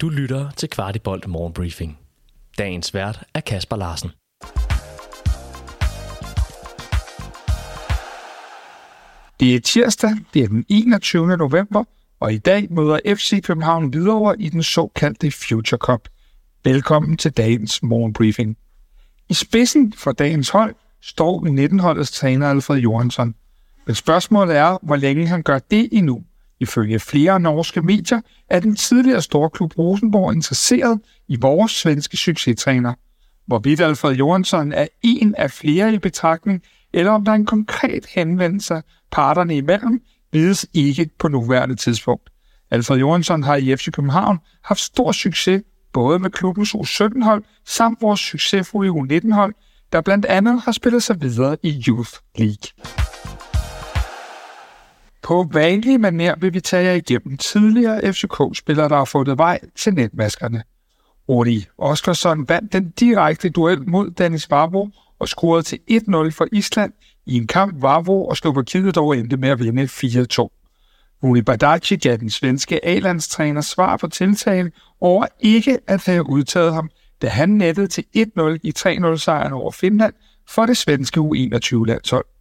Du lytter til Kvartibolt Morgenbriefing. Dagens vært er Kasper Larsen. Det er tirsdag, det er den 21. november, og i dag møder FC København videre i den såkaldte Future Cup. Velkommen til dagens morgenbriefing. I spidsen for dagens hold står 19-holdets træner Alfred Johansson. Men spørgsmålet er, hvor længe han gør det endnu. Ifølge flere norske medier er den tidligere storklub Rosenborg interesseret i vores svenske succestræner. Hvorvidt Alfred Johansson er en af flere i betragtning, eller om der er en konkret henvendelse parterne imellem, vides ikke på nuværende tidspunkt. Alfred Johansson har i FC København haft stor succes både med klubbens U17-hold samt vores succesfulde U19-hold, der blandt andet har spillet sig videre i Youth League. På vanlig manér vil vi tage jer igennem tidligere FCK-spillere, der har fået vej til netmaskerne. Rudi Oskarsson vandt den direkte duel mod Dennis Vavro og scorede til 1-0 for Island i en kamp Vavro og Slovakiet dog endte med at vinde 4-2. Rudi Badaci gav den svenske A-landstræner svar på tiltale over ikke at have udtaget ham, da han nettede til 1-0 i 3-0-sejren over Finland for det svenske U21-landshold.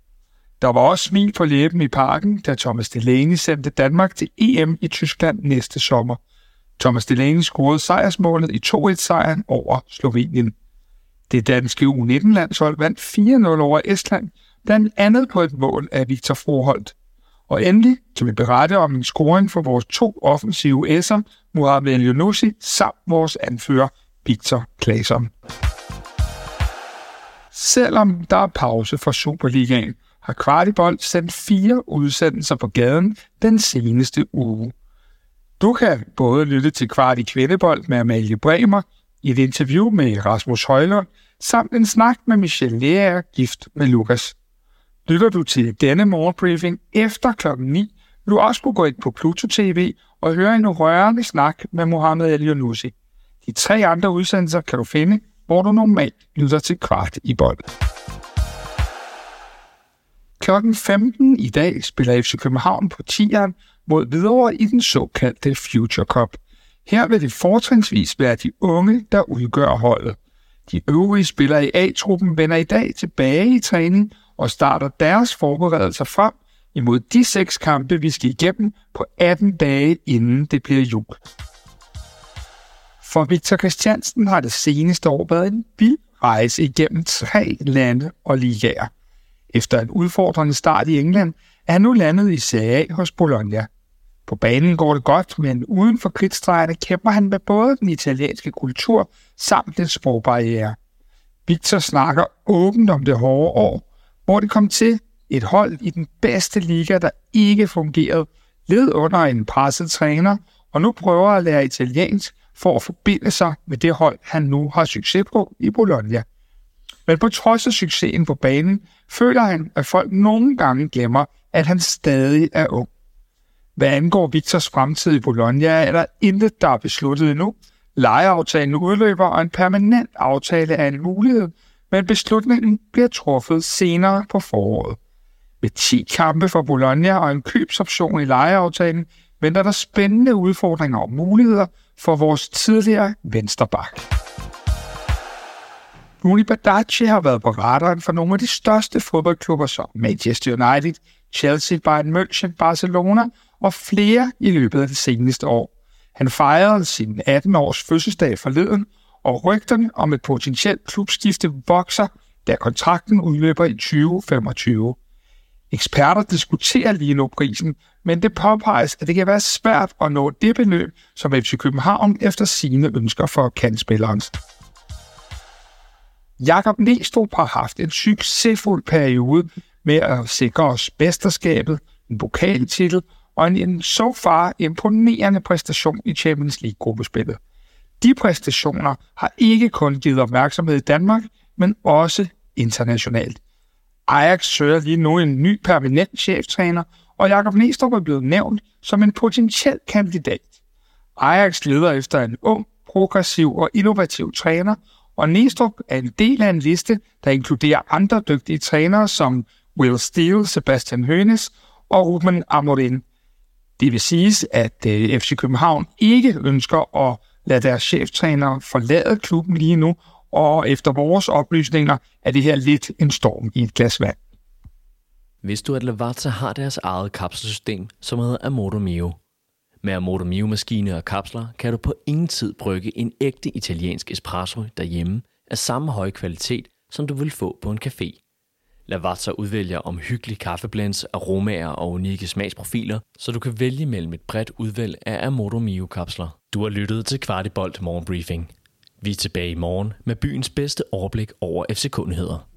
Der var også smil på læben i parken, da Thomas Delaney sendte Danmark til EM i Tyskland næste sommer. Thomas Delaney scorede sejrsmålet i 2-1-sejren over Slovenien. Det danske U19-landshold vandt 4-0 over Estland, blandt andet på et mål af Victor Froholt. Og endelig kan vi berette om en scoring for vores to offensive S'er, Mohamed El samt vores anfører Victor Claesson. Selvom der er pause for Superligaen, har Kvartibold sendt fire udsendelser på gaden den seneste uge. Du kan både lytte til Kvart i Kvindebold med Amalie Bremer, et interview med Rasmus Højlund, samt en snak med Michelle Lea gift med Lukas. Lytter du til denne morgenbriefing efter klokken 9, vil du også kunne gå ind på Pluto TV og høre en rørende snak med Mohamed El De tre andre udsendelser kan du finde, hvor du normalt lytter til kvart i bold. Klokken 15 i dag spiller FC København på tieren mod Hvidovre i den såkaldte Future Cup. Her vil det fortrinsvis være de unge, der udgør holdet. De øvrige spillere i A-truppen vender i dag tilbage i træning og starter deres forberedelser frem imod de seks kampe, vi skal igennem på 18 dage inden det bliver jul. For Victor Christiansen har det seneste år været en vild rejse igennem tre lande og ligaer. Efter en udfordrende start i England er han nu landet i Serie A hos Bologna. På banen går det godt, men uden for kridtstregerne kæmper han med både den italienske kultur samt den sprogbarriere. Victor snakker åbent om det hårde år, hvor det kom til et hold i den bedste liga, der ikke fungerede, led under en presset træner, og nu prøver at lære italiensk for at forbinde sig med det hold, han nu har succes på i Bologna. Men på trods af succesen på banen, føler han, at folk nogle gange glemmer, at han stadig er ung. Hvad angår Victors fremtid i Bologna, er der intet, der er besluttet endnu. Lejeaftalen udløber, og en permanent aftale er en mulighed, men beslutningen bliver truffet senere på foråret. Med 10 kampe for Bologna og en købsoption i lejeaftalen, venter der spændende udfordringer og muligheder for vores tidligere vensterbak. Rooney Badaci har været på radaren for nogle af de største fodboldklubber som Manchester United, Chelsea, Bayern München, Barcelona og flere i løbet af det seneste år. Han fejrede sin 18-års fødselsdag forleden, og rygterne om et potentielt klubskifte vokser, da kontrakten udløber i 2025. Eksperter diskuterer lige nu prisen, men det påpeges, at det kan være svært at nå det beløb, som FC København efter sine ønsker for kandspilleren. Jakob Næstrup har haft en succesfuld periode med at sikre os mesterskabet, en pokaltitel og en så far imponerende præstation i Champions League-gruppespillet. De præstationer har ikke kun givet opmærksomhed i Danmark, men også internationalt. Ajax søger lige nu en ny permanent cheftræner, og Jakob Næstrup er blevet nævnt som en potentiel kandidat. Ajax leder efter en ung, progressiv og innovativ træner, og Næstrup er en del af en liste, der inkluderer andre dygtige trænere som Will Steele, Sebastian Hønes og Ruben Amorin. Det vil siges, at øh, FC København ikke ønsker at lade deres cheftræner forlade klubben lige nu, og efter vores oplysninger er det her lidt en storm i et glas vand. Vidste du, at Lavazza har deres eget kapselsystem, som hedder Amodo Mio. Med Amorto Mio-maskine og kapsler kan du på ingen tid brygge en ægte italiensk espresso derhjemme af samme høje kvalitet, som du vil få på en café. Lavazza udvælger omhyggelige kaffeblends, aromaer og unikke smagsprofiler, så du kan vælge mellem et bredt udvalg af Amorto Mio-kapsler. Du har lyttet til Kvartibolt Morgenbriefing. Vi er tilbage i morgen med byens bedste overblik over FC-kundigheder.